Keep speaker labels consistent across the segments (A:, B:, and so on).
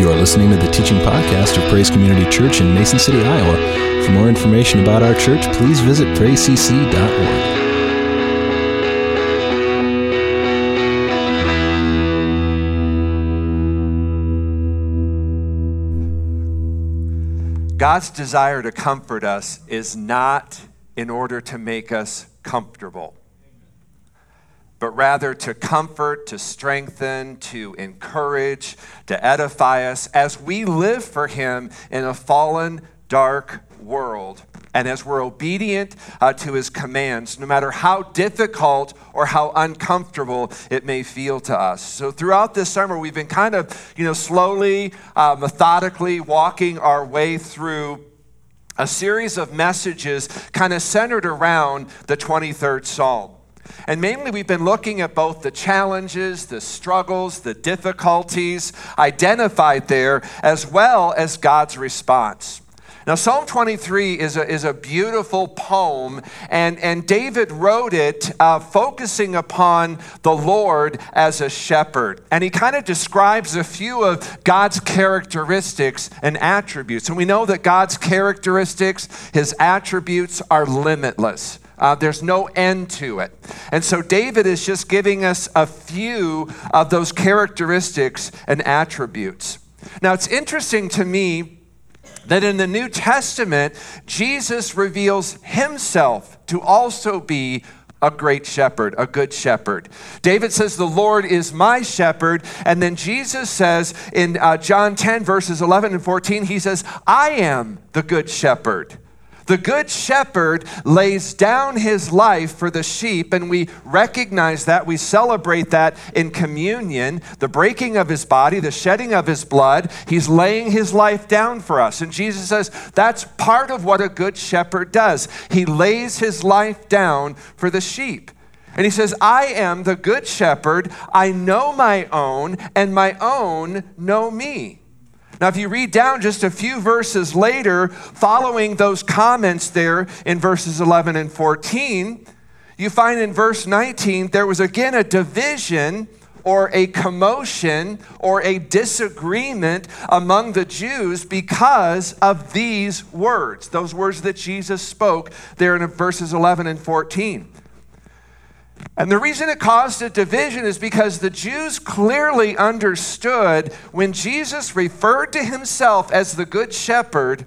A: You are listening to the teaching podcast of Praise Community Church in Mason City, Iowa. For more information about our church, please visit praisecc.org.
B: God's desire to comfort us is not in order to make us comfortable, but rather to comfort, to strengthen, to encourage, to edify us as we live for Him in a fallen, dark world. And as we're obedient uh, to his commands, no matter how difficult or how uncomfortable it may feel to us. So throughout this summer, we've been kind of, you know, slowly, uh, methodically walking our way through a series of messages kind of centered around the 23rd Psalm. And mainly, we've been looking at both the challenges, the struggles, the difficulties identified there, as well as God's response. Now, Psalm 23 is a, is a beautiful poem, and, and David wrote it uh, focusing upon the Lord as a shepherd. And he kind of describes a few of God's characteristics and attributes. And we know that God's characteristics, his attributes, are limitless. Uh, there's no end to it. And so David is just giving us a few of those characteristics and attributes. Now, it's interesting to me that in the New Testament, Jesus reveals himself to also be a great shepherd, a good shepherd. David says, The Lord is my shepherd. And then Jesus says in uh, John 10, verses 11 and 14, he says, I am the good shepherd. The good shepherd lays down his life for the sheep, and we recognize that. We celebrate that in communion the breaking of his body, the shedding of his blood. He's laying his life down for us. And Jesus says that's part of what a good shepherd does. He lays his life down for the sheep. And he says, I am the good shepherd. I know my own, and my own know me. Now, if you read down just a few verses later, following those comments there in verses 11 and 14, you find in verse 19 there was again a division or a commotion or a disagreement among the Jews because of these words, those words that Jesus spoke there in verses 11 and 14. And the reason it caused a division is because the Jews clearly understood when Jesus referred to himself as the Good Shepherd,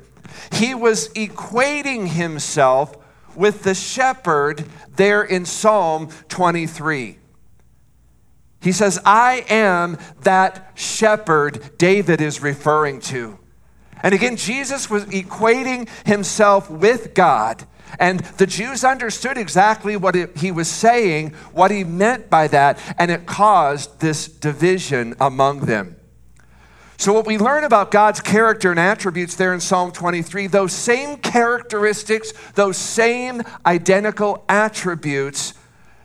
B: he was equating himself with the shepherd there in Psalm 23. He says, I am that shepherd David is referring to. And again, Jesus was equating himself with God. And the Jews understood exactly what he was saying, what he meant by that, and it caused this division among them. So, what we learn about God's character and attributes there in Psalm 23, those same characteristics, those same identical attributes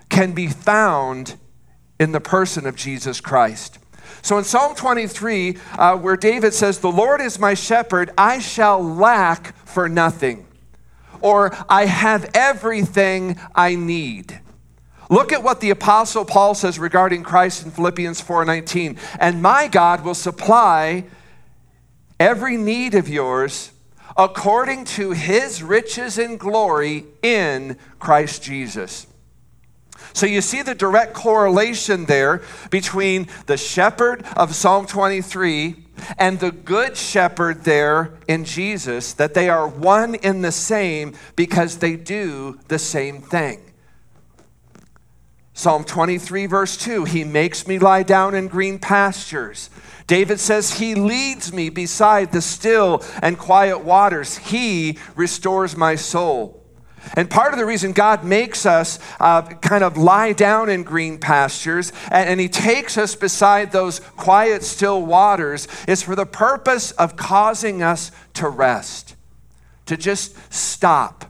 B: can be found in the person of Jesus Christ. So in Psalm 23, uh, where David says, The Lord is my shepherd, I shall lack for nothing or I have everything I need. Look at what the apostle Paul says regarding Christ in Philippians 4:19. And my God will supply every need of yours according to his riches and glory in Christ Jesus. So you see the direct correlation there between the shepherd of Psalm 23 and the good shepherd there in Jesus, that they are one in the same because they do the same thing. Psalm 23, verse 2 He makes me lie down in green pastures. David says, He leads me beside the still and quiet waters. He restores my soul. And part of the reason God makes us uh, kind of lie down in green pastures and, and He takes us beside those quiet, still waters is for the purpose of causing us to rest, to just stop.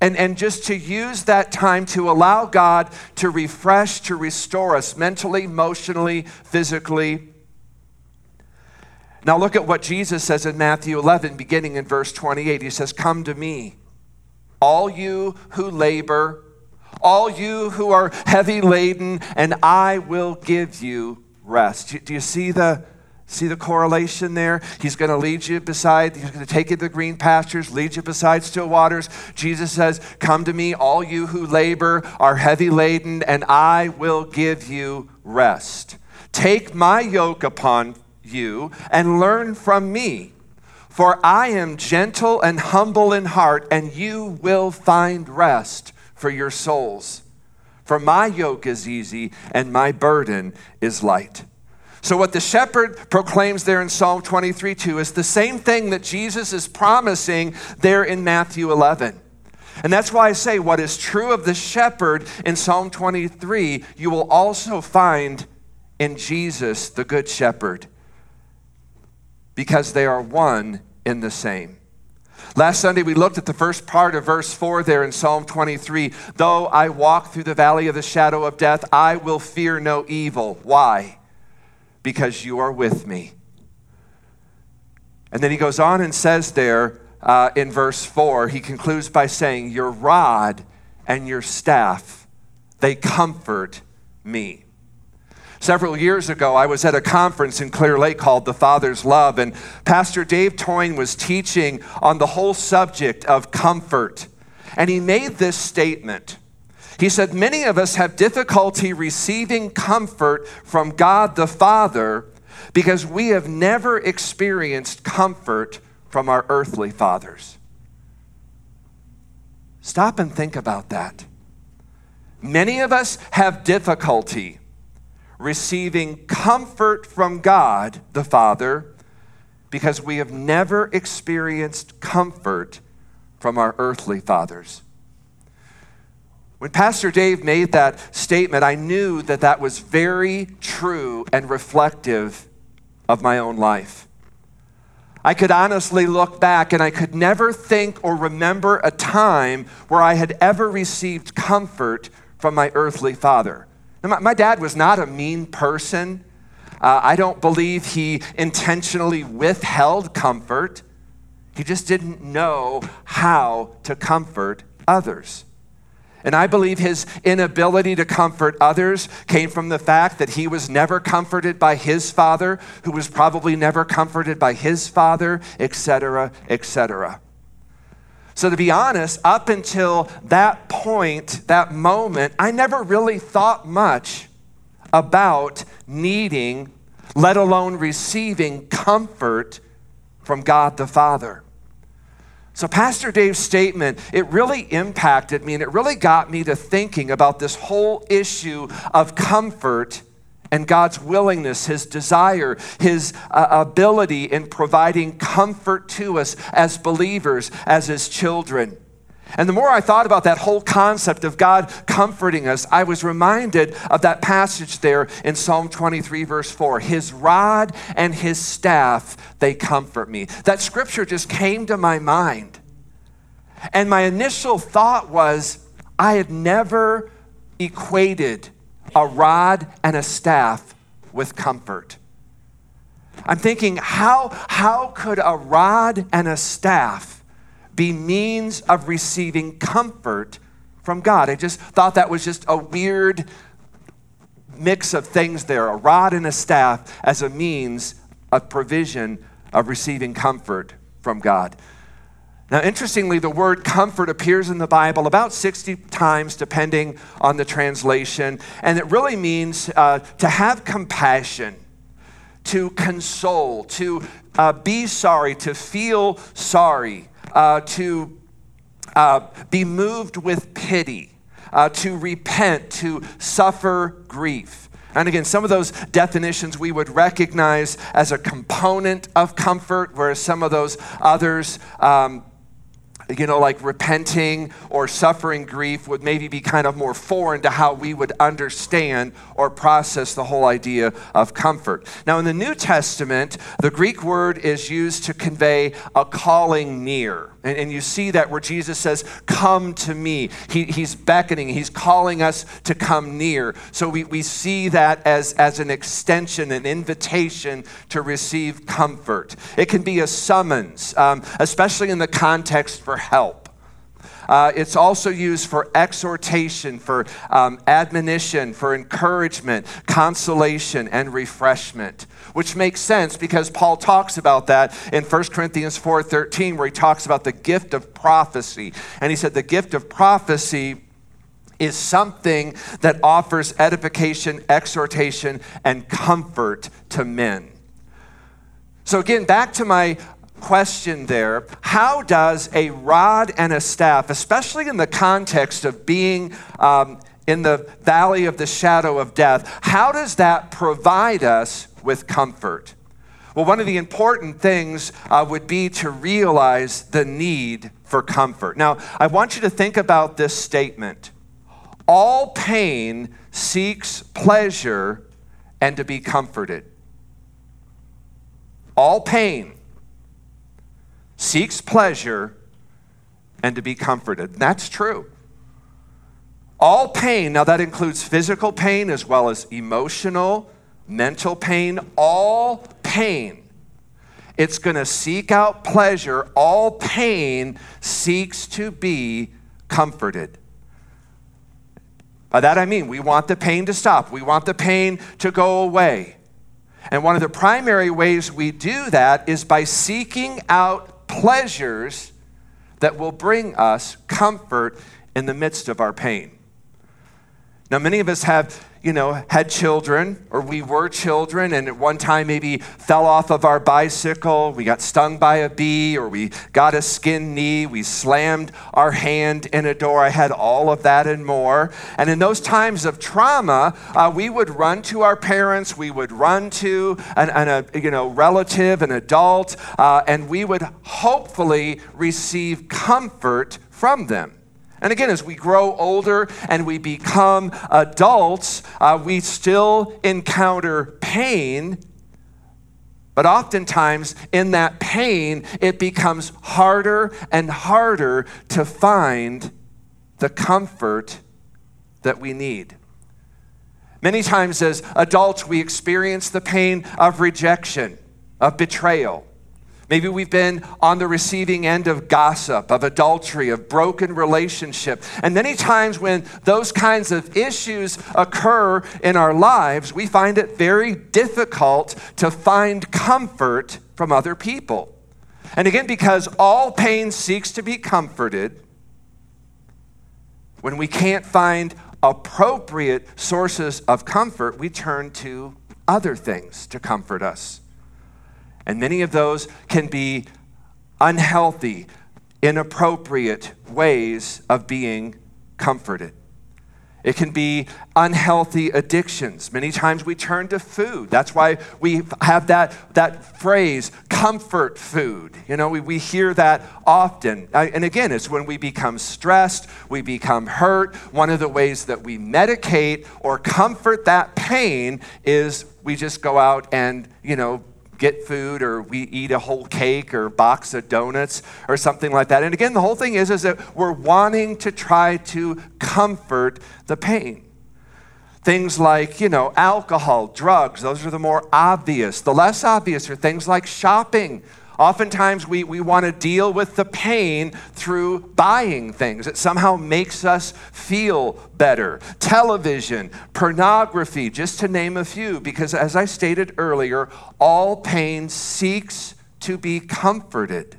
B: And, and just to use that time to allow God to refresh, to restore us mentally, emotionally, physically. Now, look at what Jesus says in Matthew 11, beginning in verse 28. He says, Come to me all you who labor, all you who are heavy laden, and I will give you rest. Do you see the, See the correlation there? He's going to lead you beside, he's going to take you to the green pastures, lead you beside still waters. Jesus says, Come to me, all you who labor, are heavy laden, and I will give you rest. Take my yoke upon you and learn from me, for I am gentle and humble in heart, and you will find rest for your souls. For my yoke is easy and my burden is light. So, what the shepherd proclaims there in Psalm 23 2 is the same thing that Jesus is promising there in Matthew 11. And that's why I say what is true of the shepherd in Psalm 23, you will also find in Jesus, the good shepherd, because they are one in the same. Last Sunday, we looked at the first part of verse 4 there in Psalm 23. Though I walk through the valley of the shadow of death, I will fear no evil. Why? because you are with me. And then he goes on and says there uh, in verse 4, he concludes by saying, Your rod and your staff, they comfort me. Several years ago, I was at a conference in Clear Lake called The Father's Love, and Pastor Dave Toyne was teaching on the whole subject of comfort. And he made this statement he said, Many of us have difficulty receiving comfort from God the Father because we have never experienced comfort from our earthly fathers. Stop and think about that. Many of us have difficulty receiving comfort from God the Father because we have never experienced comfort from our earthly fathers. When Pastor Dave made that statement, I knew that that was very true and reflective of my own life. I could honestly look back and I could never think or remember a time where I had ever received comfort from my earthly father. My, my, dad was not a mean person. Uh, I don't believe he intentionally withheld comfort. He just didn't know how to comfort others. And I believe his inability to comfort others came from the fact that he was never comforted by his father, who was probably never comforted by his father, etc., etc. So, to be honest, up until that point, that moment, I never really thought much about needing, let alone receiving, comfort from God the Father. So, Pastor Dave's statement, it really impacted me and it really got me to thinking about this whole issue of comfort and God's willingness, His desire, His uh, ability in providing comfort to us as believers, as His children. And the more I thought about that whole concept of God comforting us, I was reminded of that passage there in Psalm 23, verse 4. His rod and his staff, they comfort me. That scripture just came to my mind. And my initial thought was, I had never equated a rod and a staff with comfort. I'm thinking, how, how could a rod and a staff be means of receiving comfort from God. I just thought that was just a weird mix of things there a rod and a staff as a means of provision of receiving comfort from God. Now, interestingly, the word comfort appears in the Bible about 60 times, depending on the translation, and it really means uh, to have compassion, to console, to uh, be sorry, to feel sorry uh, to uh, be moved with pity, uh, to repent, to suffer grief. And again, some of those definitions we would recognize as a component of comfort, whereas some of those others um, you know, like repenting or suffering grief would maybe be kind of more foreign to how we would understand or process the whole idea of comfort. Now, in the New Testament, the Greek word is used to convey a calling near. And, and you see that where Jesus says, Come to me. He, he's beckoning, he's calling us to come near. So we, we see that as, as an extension, an invitation to receive comfort. It can be a summons, um, especially in the context for help. Uh, it's also used for exhortation, for um, admonition, for encouragement, consolation, and refreshment which makes sense because Paul talks about that in 1 Corinthians 4:13 where he talks about the gift of prophecy. And he said the gift of prophecy is something that offers edification, exhortation, and comfort to men. So, again, back to my question there how does a rod and a staff, especially in the context of being um, in the valley of the shadow of death, how does that provide us with comfort? Well, one of the important things uh, would be to realize the need for comfort. Now, I want you to think about this statement all pain seeks pleasure and to be comforted. All pain seeks pleasure and to be comforted. That's true. All pain, now that includes physical pain as well as emotional, mental pain, all pain. It's going to seek out pleasure. All pain seeks to be comforted. By that I mean, we want the pain to stop, we want the pain to go away. And one of the primary ways we do that is by seeking out pleasures that will bring us comfort in the midst of our pain. Now, many of us have you know, had children, or we were children, and at one time maybe fell off of our bicycle, we got stung by a bee, or we got a skin knee, we slammed our hand in a door. I had all of that and more. And in those times of trauma, uh, we would run to our parents, we would run to an, an a you know, relative, an adult, uh, and we would hopefully receive comfort from them. And again, as we grow older and we become adults, uh, we still encounter pain. But oftentimes, in that pain, it becomes harder and harder to find the comfort that we need. Many times, as adults, we experience the pain of rejection, of betrayal, Maybe we've been on the receiving end of gossip, of adultery, of broken relationship. And many times when those kinds of issues occur in our lives, we find it very difficult to find comfort from other people. And again, because all pain seeks to be comforted, when we can't find appropriate sources of comfort, we turn to other things to comfort us. And many of those can be unhealthy, inappropriate ways of being comforted. It can be unhealthy addictions. Many times we turn to food. That's why we have that, that phrase, comfort food. You know, we, we hear that often. And again, it's when we become stressed, we become hurt. One of the ways that we medicate or comfort that pain is we just go out and, you know, get food or we eat a whole cake or box of donuts or something like that. And again, the whole thing is, is that we're wanting to try to comfort the pain. Things like, you know, alcohol, drugs, those are the more obvious. The less obvious are things like shopping, Oftentimes, we, we want to deal with the pain through buying things. It somehow makes us feel better. Television, pornography, just to name a few, because as I stated earlier, all pain seeks to be comforted.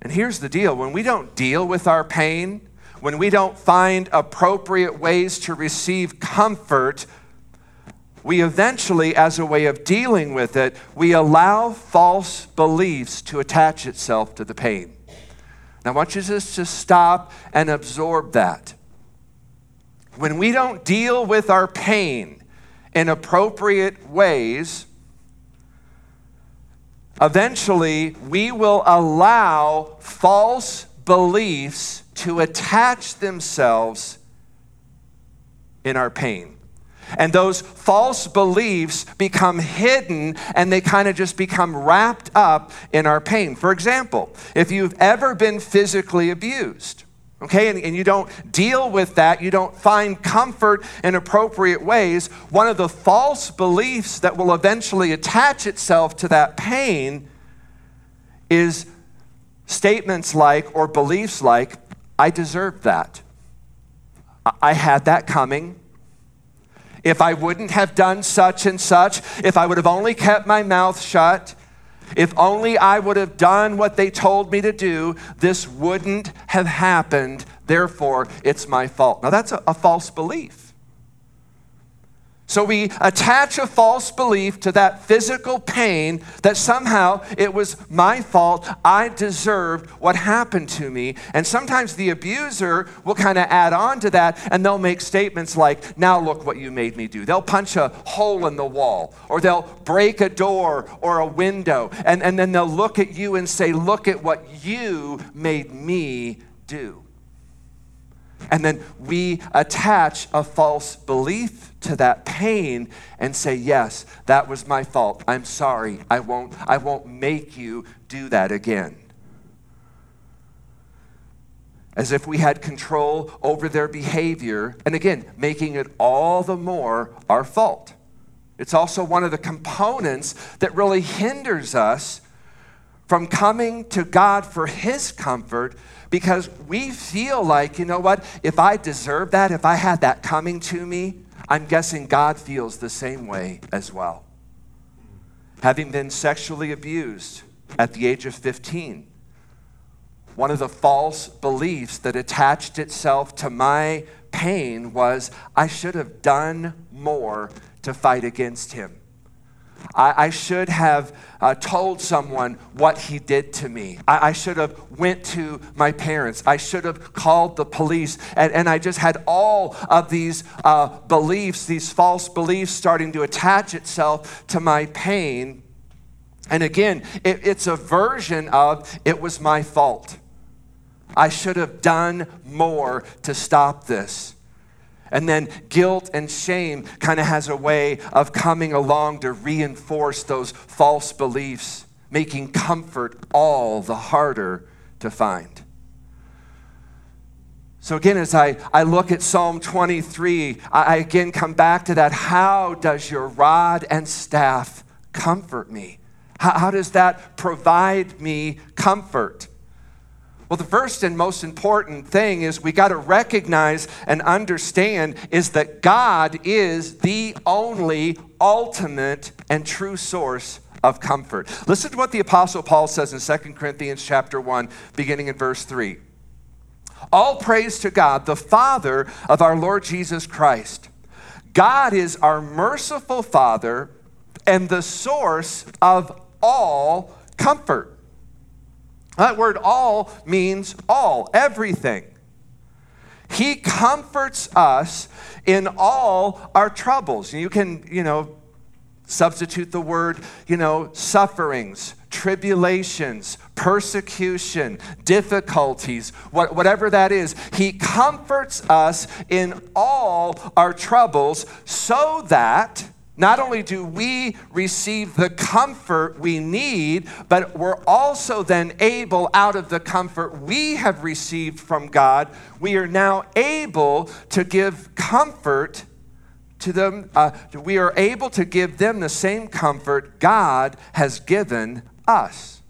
B: And here's the deal when we don't deal with our pain, when we don't find appropriate ways to receive comfort we eventually, as a way of dealing with it, we allow false beliefs to attach itself to the pain. Now, I want you just to stop and absorb that. When we don't deal with our pain in appropriate ways, eventually we will allow false beliefs to attach themselves in our pain. And those false beliefs become hidden and they kind of just become wrapped up in our pain. For example, if you've ever been physically abused, okay, and, and, you don't deal with that, you don't find comfort in appropriate ways, one of the false beliefs that will eventually attach itself to that pain is statements like or beliefs like, I deserve that. I had that coming. If I wouldn't have done such and such, if I would have only kept my mouth shut, if only I would have done what they told me to do, this wouldn't have happened. Therefore, it's my fault. Now, that's a, a false belief. So we attach a false belief to that physical pain that somehow it was my fault. I deserved what happened to me. And sometimes the abuser will kind of add on to that and they'll make statements like, Now look what you made me do. They'll punch a hole in the wall or they'll break a door or a window. And, and then they'll look at you and say, Look at what you made me do. And then we attach a false belief to that pain and say, Yes, that was my fault. I'm sorry. I won't, I won't make you do that again. As if we had control over their behavior, and again, making it all the more our fault. It's also one of the components that really hinders us from coming to God for His comfort because we feel like, you know what, if I deserve that, if I had that coming to me, I'm guessing God feels the same way as well. Having been sexually abused at the age of 15, one of the false beliefs that attached itself to my pain was I should have done more to fight against him. I, I should have uh, told someone what he did to me. I, I, should have went to my parents. I should have called the police. And, and I just had all of these uh, beliefs, these false beliefs starting to attach itself to my pain. And again, it, it's a version of it was my fault. I should have done more to stop this. And then guilt and shame kind of has a way of coming along to reinforce those false beliefs, making comfort all the harder to find. So, again, as I, I look at Psalm 23, I, I again come back to that. How does your rod and staff comfort me? How, how does that provide me comfort? Well, the first and most important thing is we got to recognize and understand is that God is the only ultimate and true source of comfort. Listen to what the apostle Paul says in 2 Corinthians chapter 1 beginning in verse 3. All praise to God, the Father of our Lord Jesus Christ. God is our merciful Father and the source of all comfort that word all means all, everything. He comforts us in all our troubles. You can, you know, substitute the word, you know, sufferings, tribulations, persecution, difficulties, whatever that is. He comforts us in all our troubles so that not only do we receive the comfort we need, but we're also then able, out of the comfort we have received from God, we are now able to give comfort to them. Uh, we are able to give them the same comfort God has given us.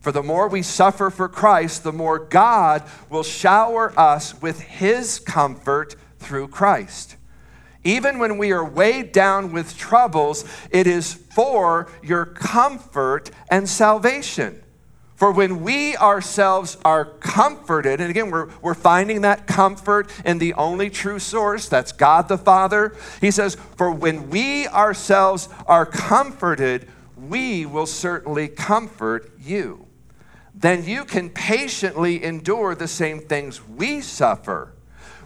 B: For the more we suffer for Christ, the more God will shower us with his comfort through Christ. Even when we are weighed down with troubles, it is for your comfort and salvation. For when we ourselves are comforted, and again, we're, we're finding that comfort in the only true source, that's God the Father. He says, For when we ourselves are comforted, we will certainly comfort you. Then you can patiently endure the same things we suffer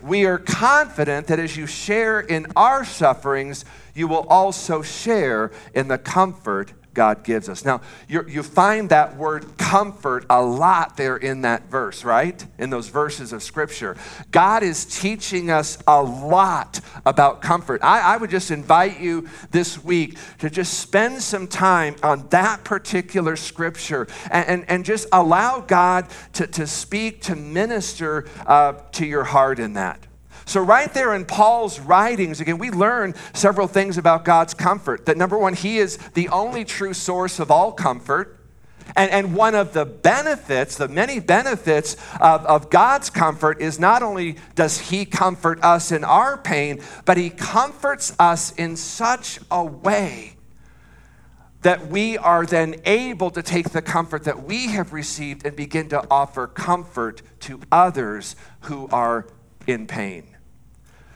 B: we are confident that as you share in our sufferings, you will also share in the comfort God gives us. Now, you find that word comfort a lot there in that verse, right? In those verses of Scripture. God is teaching us a lot about comfort. I, I would just invite you this week to just spend some time on that particular Scripture and, and, and just allow God to, to speak, to minister uh, to your heart in that. So, right there in Paul's writings, again, we learn several things about God's comfort. That number one, He is the only true source of all comfort. And, and one of the benefits, the many benefits of, of God's comfort is not only does He comfort us in our pain, but He comforts us in such a way that we are then able to take the comfort that we have received and begin to offer comfort to others who are in pain.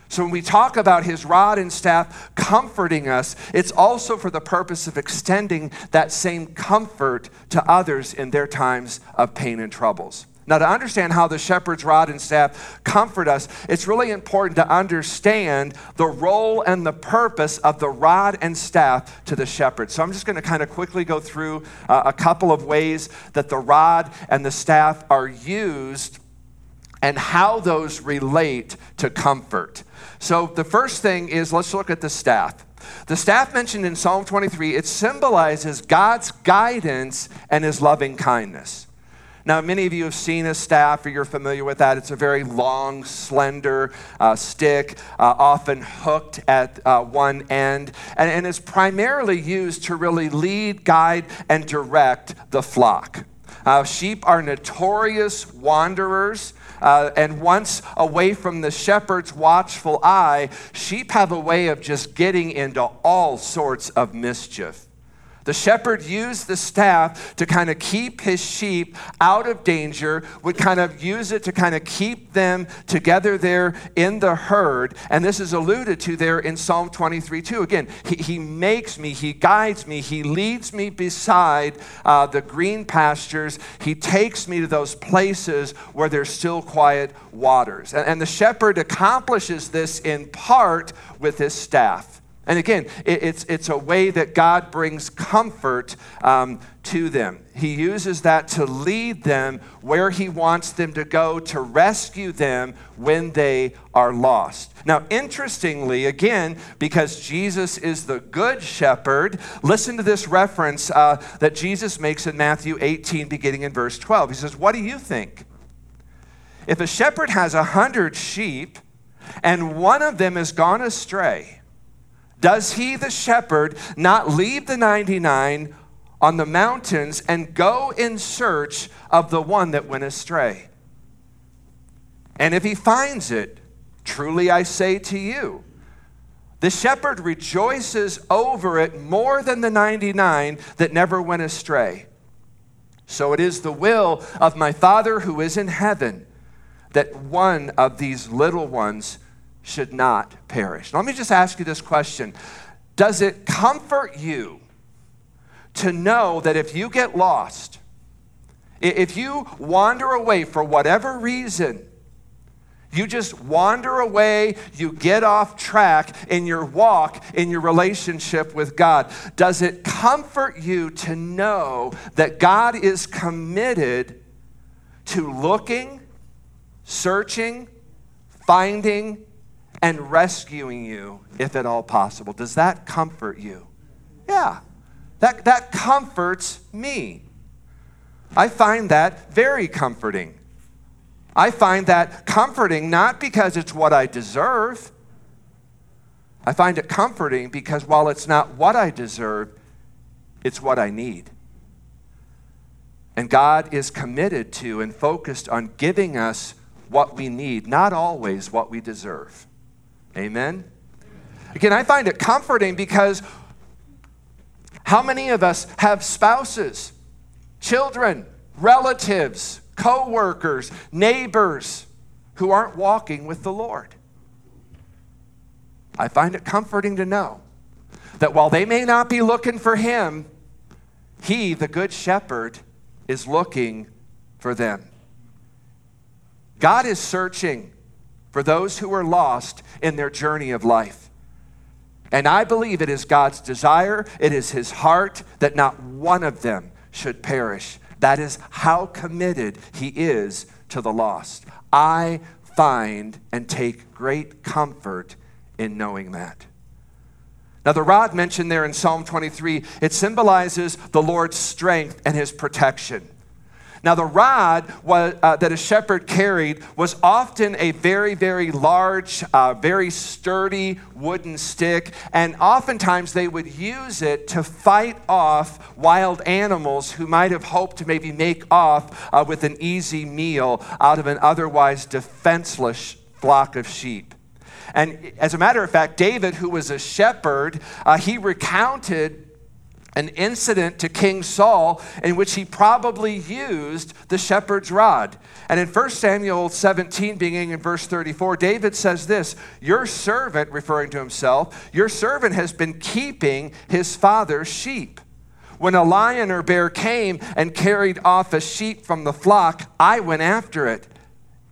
B: So when we talk about his rod and staff comforting us, it's also for the purpose of extending that same comfort to others in their times of pain and troubles. Now, to understand how the shepherd's rod and staff comfort us, it's really important to understand the role and the purpose of the rod and staff to the shepherd. So, I'm just going to kind of quickly go through uh, a couple of ways that the rod and the staff are used and how those relate to comfort. So the first thing is let's look at the staff. The staff mentioned in Psalm 23, it symbolizes God's guidance and his loving kindness. Now, many of you have seen a staff or you're familiar with that. It's a very long, slender uh, stick, uh, often hooked at uh, one end, and, and is primarily used to really lead, guide, and direct the flock. Uh, sheep are notorious wanderers. Uh, and once away from the shepherd's watchful eye, sheep have a way of just getting into all sorts of mischief. The shepherd used the staff to kind of keep his sheep out of danger, would kind of use it to kind of keep them together there in the herd. And this is alluded to there in Psalm 23 2. Again, he, he makes me, he guides me, he leads me beside uh, the green pastures. He takes me to those places where there's still quiet waters. And, and the shepherd accomplishes this in part with his staff. And again, it, it's, it's a way that God brings comfort um, to them. He uses that to lead them where He wants them to go to rescue them when they are lost. Now, interestingly, again, because Jesus is the good shepherd, listen to this reference uh, that Jesus makes in Matthew 18, beginning in verse 12. He says, What do you think? If a shepherd has a hundred sheep and one of them has gone astray, does he, the shepherd, not leave the 99 on the mountains and go in search of the one that went astray? And if he finds it, truly I say to you, the shepherd rejoices over it more than the 99 that never went astray. So it is the will of my Father who is in heaven that one of these little ones should not perish. Let me just ask you this question Does it comfort you to know that if you get lost, if you wander away for whatever reason, you just wander away, you get off track in your walk, in your relationship with God. Does it comfort you to know that God is committed to looking, searching, finding, and rescuing you if at all possible. Does that comfort you? Yeah, that, that comforts me. I find that very comforting. I find that comforting not because it's what I deserve. I find it comforting because while it's not what I deserve, it's what I need. And God is committed to and focused on giving us what we need, not always what we deserve. Amen? Again, I find it comforting because how many of us have spouses, children, relatives, co workers, neighbors who aren't walking with the Lord? I find it comforting to know that while they may not be looking for Him, He, the Good Shepherd, is looking for them. God is searching for those who are lost in their journey of life. And I believe it is God's desire, it is His heart that not one of them should perish. That is how committed He is to the lost. I find and take great comfort in knowing that. Now, the rod mentioned there in Psalm 23, it symbolizes the Lord's strength and His protection. Now, the rod was, uh, that a shepherd carried was often a very, very large, uh, very sturdy wooden stick, and oftentimes they would use it to fight off wild animals who might have hoped to maybe make off uh, with an easy meal out of an otherwise defenseless flock of sheep. And as a matter of fact, David, who was a shepherd, uh, he recounted an incident to King Saul in which he probably used the shepherd's rod. And in 1 Samuel 17, beginning in verse 34, David says this Your servant, referring to himself, your servant has been keeping his father's sheep. When a lion or bear came and carried off a sheep from the flock, I went after it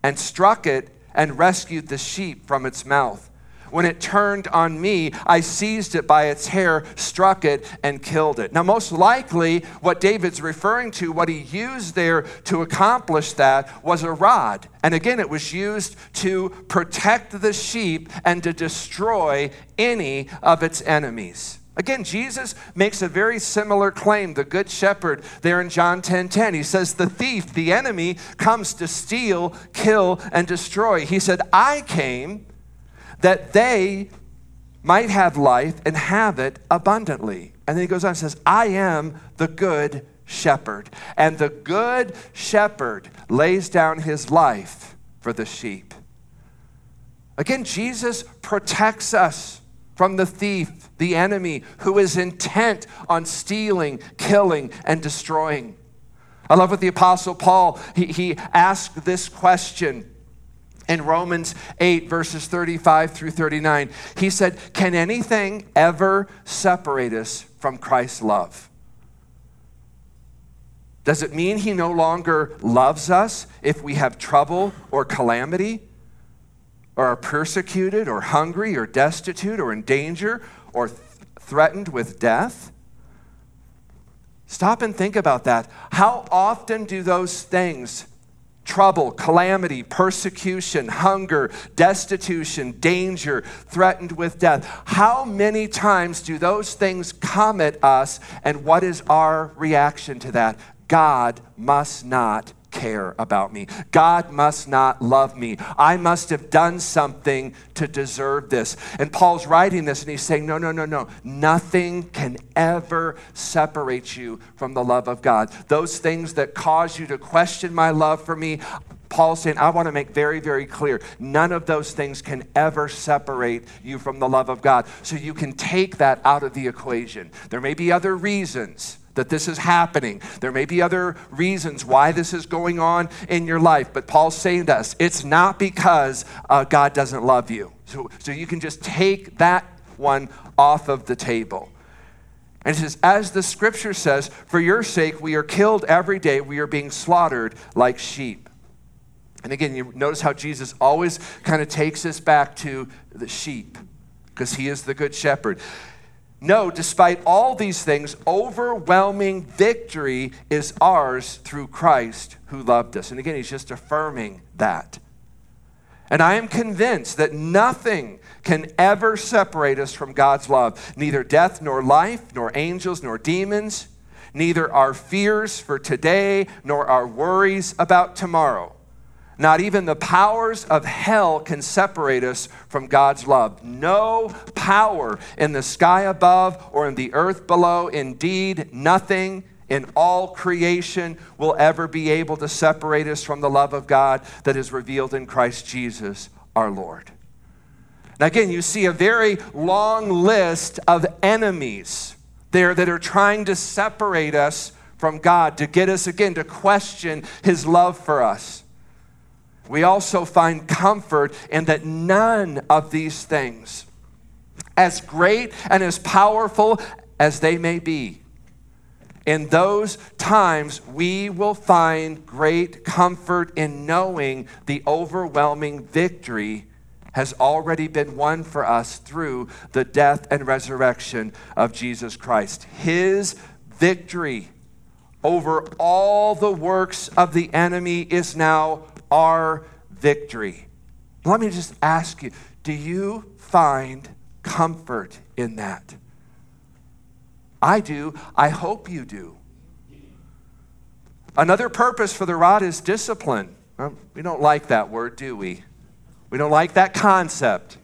B: and struck it and rescued the sheep from its mouth. When it turned on me, I seized it by its hair, struck it, and killed it. Now, most likely, what David's referring to, what he used there to accomplish that, was a rod. And again, it was used to protect the sheep and to destroy any of its enemies. Again, Jesus makes a very similar claim, the good shepherd there in John 10:10. 10, 10. He says the thief, the enemy comes to steal, kill and destroy. He said, "I came that they might have life and have it abundantly. And then he goes on and says, I am the good shepherd. And the good shepherd lays down his life for the sheep. Again, Jesus protects us from the thief, the enemy, who is intent on stealing, killing, and destroying. I love what the Apostle Paul, he, he asked this question in Romans 8, verses 35 through 39. He said, Can anything ever separate us from Christ's love? Does it mean he no longer loves us if we have trouble or calamity, or are persecuted, or hungry, or destitute, or in danger, or th- threatened with death? Stop and think about that. How often do those things trouble, calamity, persecution, hunger, destitution, danger, threatened with death. How many times do those things come at us, and what is our reaction to that? God must not care about me. God must not love me. I must have done something to deserve this. And Paul's writing this and he's saying, No, no, no, no. Nothing can ever separate you from the love of God. Those things that cause you to question my love for me, Paul's saying, I want to make very, very clear none of those things can ever separate you from the love of God. So you can take that out of the equation. There may be other reasons that this is happening. There may be other reasons why this is going on in your life, but Paul's saying to us, it's not because uh, God doesn't love you. So, so you can just take that one off of the table. And it says, as the scripture says, for your sake we are killed every day, we are being slaughtered like sheep. And again, you notice how Jesus always kind of takes us back to the sheep, because he is the good shepherd. No, despite all these things, overwhelming victory is ours through Christ who loved us. And again, he's just affirming that. And I am convinced that nothing can ever separate us from God's love neither death, nor life, nor angels, nor demons, neither our fears for today, nor our worries about tomorrow. Not even the powers of hell can separate us from God's love. No power in the sky above or in the earth below, indeed, nothing in all creation will ever be able to separate us from the love of God that is revealed in Christ Jesus our Lord. Now, again, you see a very long list of enemies there that are trying to separate us from God, to get us again to question his love for us. We also find comfort in that none of these things, as great and as powerful as they may be, in those times we will find great comfort in knowing the overwhelming victory has already been won for us through the death and resurrection of Jesus Christ. His victory over all the works of the enemy is now our victory. Let me just ask you do you find comfort in that? I do. I hope you do. Another purpose for the rod is discipline. We don't like that word, do we? We don't like that concept.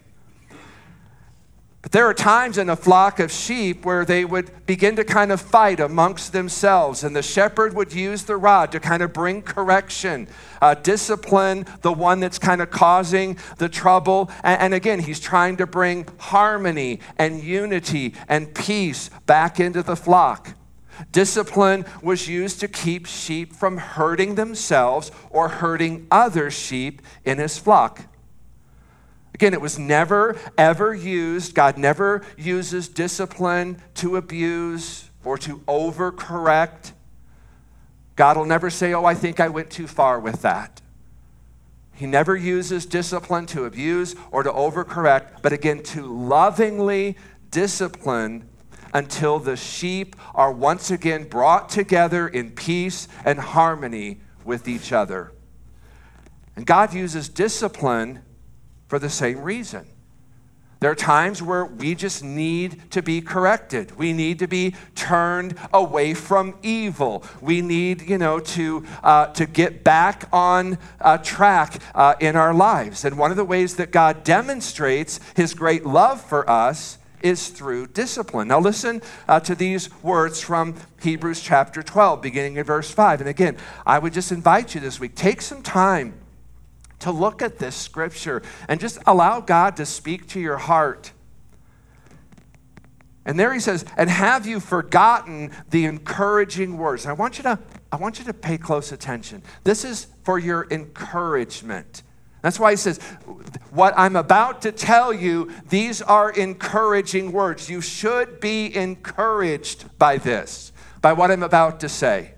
B: But there are times in a flock of sheep where they would begin to kind of fight amongst themselves, and the shepherd would use the rod to kind of bring correction, uh, discipline the one that's kind of causing the trouble. And, and again, he's trying to bring harmony and unity and peace back into the flock. Discipline was used to keep sheep from hurting themselves or hurting other sheep in his flock. Again, it was never, ever used. God never uses discipline to abuse or to overcorrect. God will never say, Oh, I think I went too far with that. He never uses discipline to abuse or to overcorrect, but again, to lovingly discipline until the sheep are once again brought together in peace and harmony with each other. And God uses discipline for the same reason. There are times where we just need to be corrected. We need to be turned away from evil. We need, you know, to, uh, to get back on uh, track uh, in our lives. And one of the ways that God demonstrates his great love for us is through discipline. Now, listen uh, to these words from Hebrews chapter 12, beginning in verse 5. And again, I would just invite you this week, take some time to look at this scripture and just allow God to speak to your heart. And there he says, and have you forgotten the encouraging words? I want you to, I want you to pay close attention. This is for your encouragement. That's why he says, What I'm about to tell you, these are encouraging words. You should be encouraged by this, by what I'm about to say.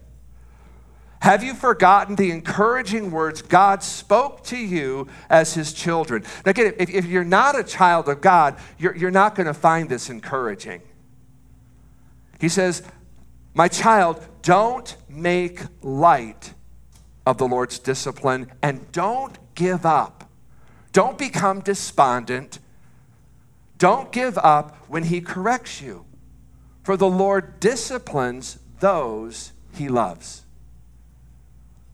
B: Have you forgotten the encouraging words God spoke to you as his children? Now, again, if, if you're not a child of God, you're, you're not going to find this encouraging. He says, My child, don't make light of the Lord's discipline and don't give up. Don't become despondent. Don't give up when he corrects you. For the Lord disciplines those he loves.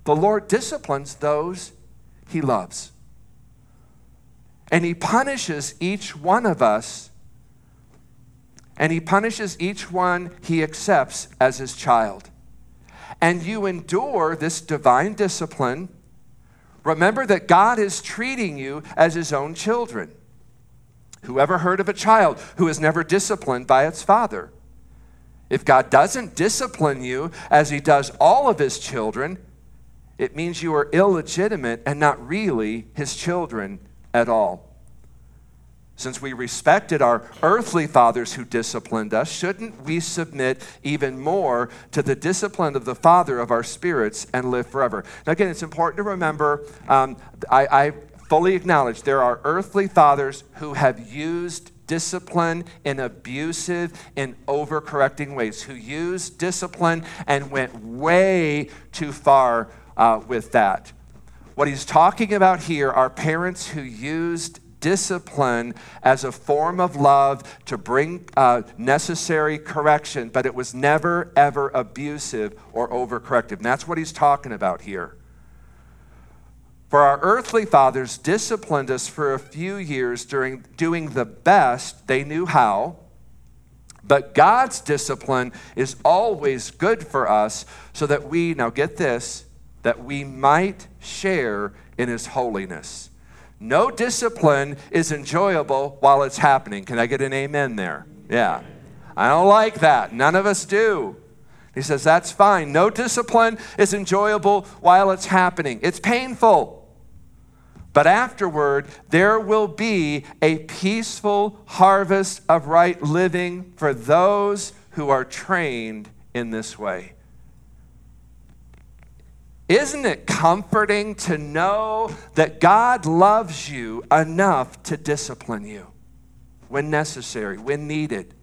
B: The Lord disciplines those he loves. And he punishes each one of us, and he punishes each one he accepts as his child. And you endure this divine discipline. Remember that God is treating you as his own children. Whoever heard of a child who is never disciplined by its father? If God doesn't discipline you as he does all of his children, it means you are illegitimate and not really his children at all. Since we respected our earthly fathers who disciplined us, shouldn't we submit even more to the discipline of the Father of our spirits and live forever? Now, again, it's important to remember um, I, I fully acknowledge there are earthly fathers who have used discipline in abusive and overcorrecting ways, who used discipline and went way too far uh, with that. What he's talking about here are parents who used discipline as a form of love to bring uh, necessary correction, but it was never, ever abusive or overcorrective. And that's what he's talking about here. For our earthly fathers disciplined us for a few years during doing the best they knew how. But God's discipline is always good for us so that we, now get this, that we might share in his holiness. No discipline is enjoyable while it's happening. Can I get an amen there? Yeah. I don't like that. None of us do. He says, that's fine. No discipline is enjoyable while it's happening. It's painful. But afterward, there will be a peaceful harvest of right living for those who are trained in this way. Isn't it comforting to know that God loves you enough to discipline you when necessary, when needed?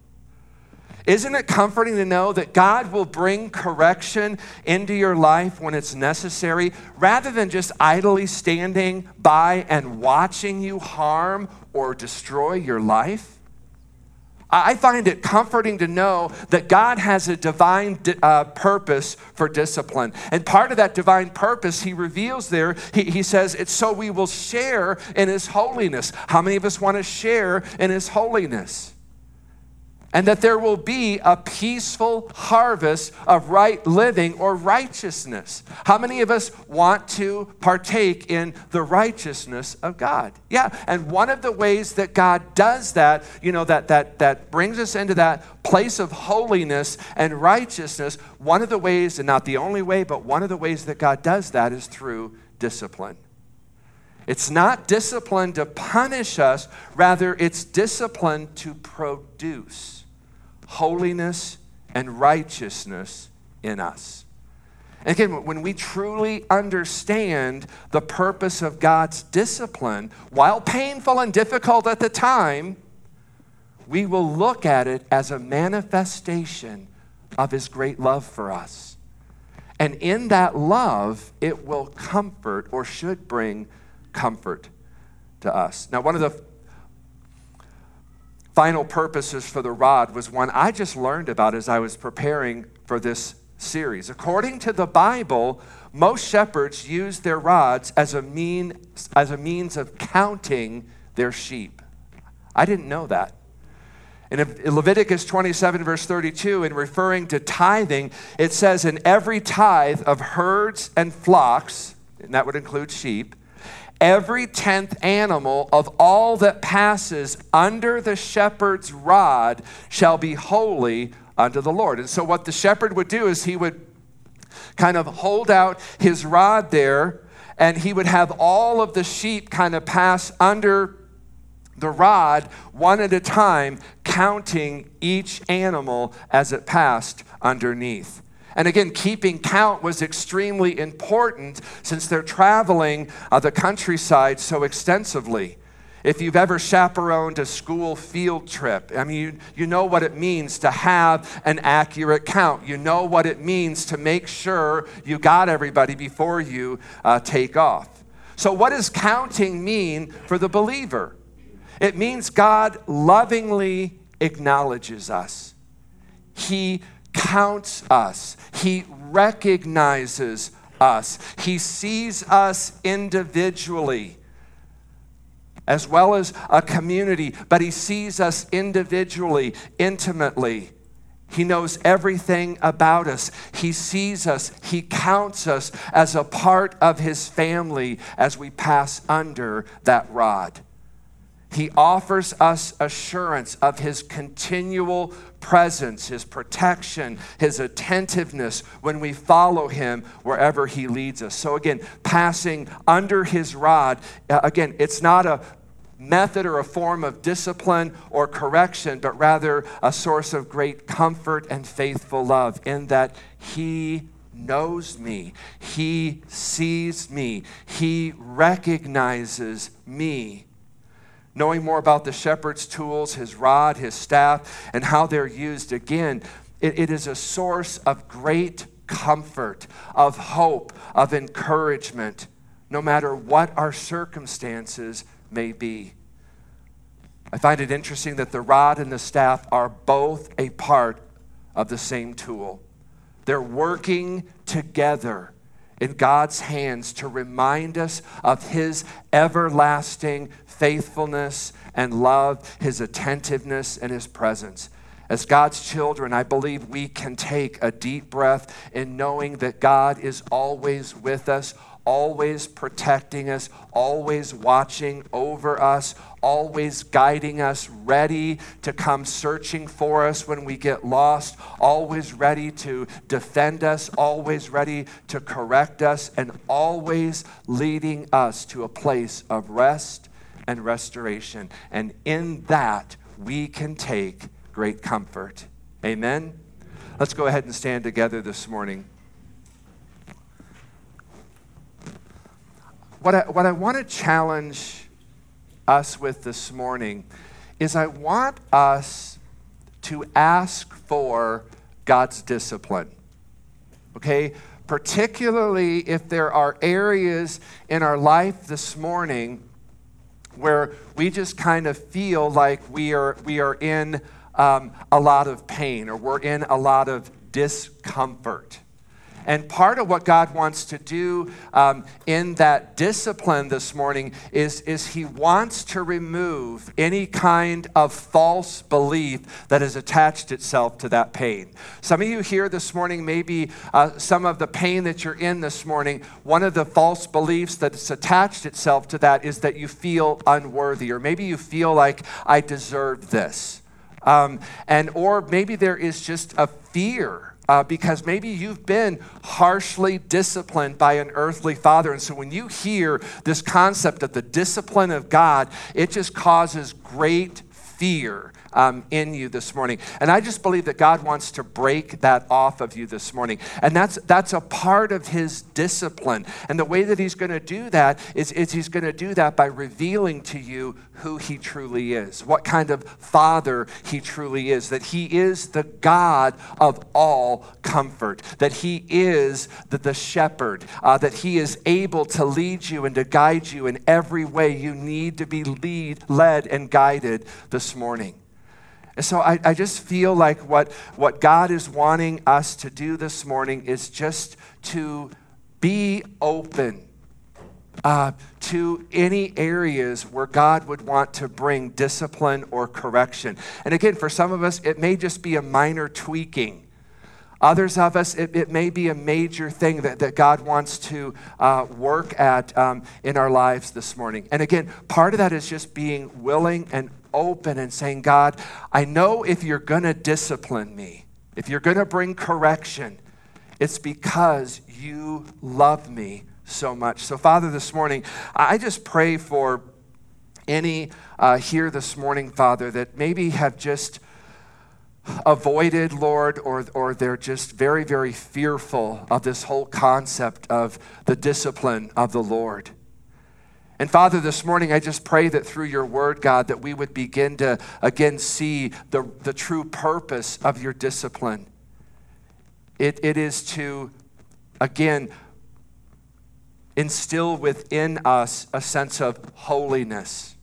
B: Isn't it comforting to know that God will bring correction into your life when it's necessary rather than just idly standing by and watching you harm or destroy your life? I find it comforting to know that God has a divine uh, purpose for discipline. And part of that divine purpose, he reveals there, he, he says, it's so we will share in his holiness. How many of us want to share in his holiness? And that there will be a peaceful harvest of right living or righteousness. How many of us want to partake in the righteousness of God? Yeah, and one of the ways that God does that, you know, that that that brings us into that place of holiness and righteousness, one of the ways and not the only way, but one of the ways that God does that is through discipline. It's not discipline to punish us, rather, it's discipline to produce holiness and righteousness in us. And again, when we truly understand the purpose of God's discipline, while painful and difficult at the time, we will look at it as a manifestation of His great love for us. And in that love, it will comfort or should bring comfort to us. Now, one of the final purposes for the rod was one I just learned about as I was preparing for this series. According to the Bible, most shepherds use their rods as a, mean, as a means of counting their sheep. I didn't know that. In Leviticus 27, verse 32, in referring to tithing, it says, In every tithe of herds and flocks, and that would include sheep, Every tenth animal of all that passes under the shepherd's rod shall be holy unto the Lord. And so, what the shepherd would do is he would kind of hold out his rod there, and he would have all of the sheep kind of pass under the rod one at a time, counting each animal as it passed underneath. And again, keeping count was extremely important since they're traveling uh, the countryside so extensively. If you've ever chaperoned a school field trip, I mean, you, you know what it means to have an accurate count. You know what it means to make sure you got everybody before you uh, take off. So, what does counting mean for the believer? It means God lovingly acknowledges us. He counts us, He recognizes us, He sees us individually. As well as a community, but he sees us individually, intimately. He knows everything about us. He sees us. He counts us as a part of His family as we pass under that rod. He offers us assurance of His continual presence, His protection, His attentiveness when we follow Him wherever He leads us. So, again, passing under His rod, uh, again, it's not a method or a form of discipline or correction, but rather a source of great comfort and faithful love in that He knows me, He sees me, He recognizes me knowing more about the shepherd's tools, his rod, his staff, and how they're used, again, it, it is a source of great comfort, of hope, of encouragement, no matter what our circumstances may be. I find it interesting that the rod and the staff are both a part of the same tool. They're working together in God's hands to remind us of His everlasting faithfulness and love, his attentiveness, and his presence. As God's children, I believe we can take a deep breath in knowing that God is always with us, always protecting us, always watching over us, always guiding us, ready to come searching for us when we get lost, always ready to defend us, always ready to correct us, and always leading us to a place of rest and restoration. And in that, we can take great comfort. Amen? Let's go ahead and stand together this morning. What I, what I want to challenge us with this morning is I want us to ask for God's discipline. Okay? Particularly if there are areas in our life this morning where we just kind of feel like we are, we are in um, a lot of pain or we're in a lot of discomfort. And part of what God wants to do um, in that discipline this morning is, is He wants to remove any kind of false belief that has attached itself to that pain. Some of you here this morning, maybe uh, some of the pain that you're in this morning, one of the false beliefs that's attached itself to that is that you feel unworthy, or maybe you feel like I deserve this. Um, and or maybe there is just a fear uh, because maybe you've been harshly disciplined by an earthly father. And so when you hear this concept of the discipline of God, it just causes great fear um, in you this morning. And I just believe that God wants to break that off of you this morning. And that's, that's a part of His discipline. And the way that He's going to do that is, is He's going to do that by revealing to you who He truly is, what kind of Father He truly is, that He is the God of all comfort, that He is the, the shepherd, uh, that He is able to lead you and to guide you in every way you need to be lead, led and guided this morning. And so I, I just feel like what, what God is wanting us to do this morning is just to be open uh, to any areas where God would want to bring discipline or correction. And again, for some of us, it may just be a minor tweaking. Others of us, it, it may be a major thing that, that God wants to uh, work at um, in our lives this morning. And again, part of that is just being willing and open and saying, God, I know if you're going to discipline me, if you're going to bring correction, it's because you love me so much. So, Father, this morning, I just pray for any uh, here this morning, Father, that maybe have just avoided, Lord, or, or they're just very, very fearful of this whole concept of the discipline of the Lord. And Father, this morning I just pray that through your word, God, that we would begin to again see the, the true purpose of your discipline. It, it is to, again, instill within us a sense of holiness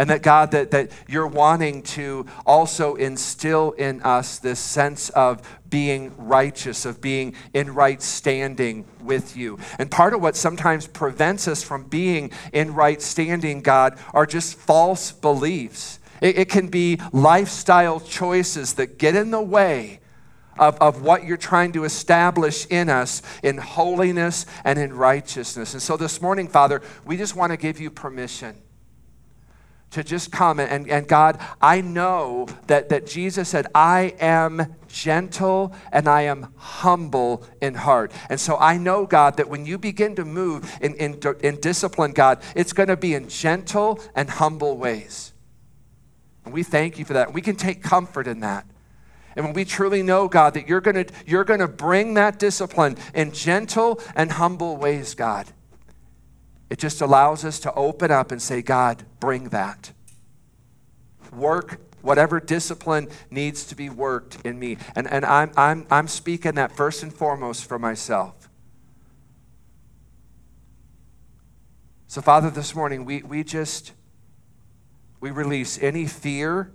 B: and that, God, that, that you're wanting to also instill in us this sense of being righteous, of being in right standing with you. And part of what sometimes prevents us from being in right standing, God, are just false beliefs. It, can be lifestyle choices that get in the way of, of what you're trying to establish in us in holiness and in righteousness. And so this morning, Father, we just want to give you permission to just come and, and God, I know that, that Jesus said, I am gentle and I am humble in heart. And so I know, God, that when you begin to move in, in, in discipline, God, it's going to be in gentle and humble ways. And we thank you for that. We can take comfort in that. And when we truly know, God, that you're going you're going to bring that discipline in gentle and humble ways, God it just allows us to open up and say, God, bring that. Work whatever discipline needs to be worked in me. And, and I'm, I'm, I'm speaking that first and foremost for myself. So, Father, this morning, we, we just, we release any fear.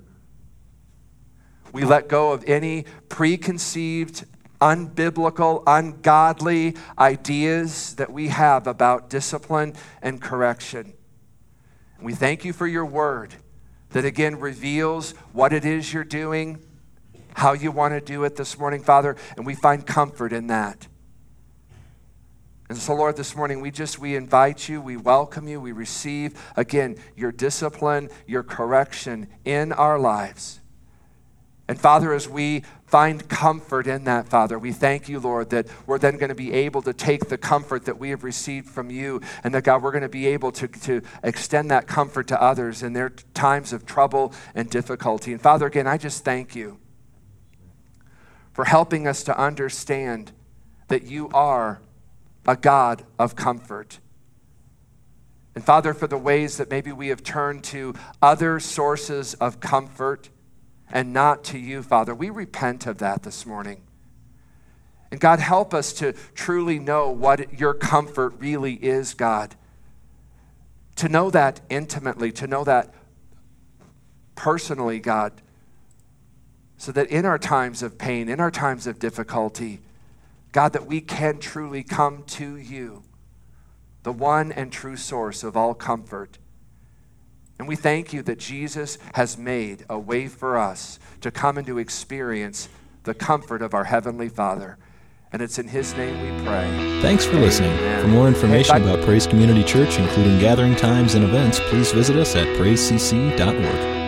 B: We let go of any preconceived unbiblical, ungodly ideas that we have about discipline and correction. We thank you for your word that again reveals what it is you're doing, how you want to do it this morning, Father, and we find comfort in that. And so, Lord, this morning we just we invite you, we welcome you, we receive again your discipline, your correction in our lives. And Father, as we find comfort in that, Father, we thank you, Lord, that we're then going to be able to take the comfort that we have received from you, and that, God, we're going to be able to, to extend that comfort to others in their times of trouble and difficulty. And Father, again, I just thank you for helping us to understand that you are a God of comfort. And Father, for the ways that maybe we have turned to other sources of comfort and not to you, Father. We repent of that this morning. And God, help us to truly know what your comfort really is, God. To know that intimately, to know that personally, God. so that in our times of pain, in our times of difficulty, God, that we can truly come to you, the one and true source of all comfort. And we thank you that Jesus has made a way for us to come and to experience the comfort of our Heavenly Father. And it's in His name we pray.
A: Thanks for listening.
B: Amen.
A: For more information about Praise Community Church, including gathering times and events, please visit us at praisecc.org.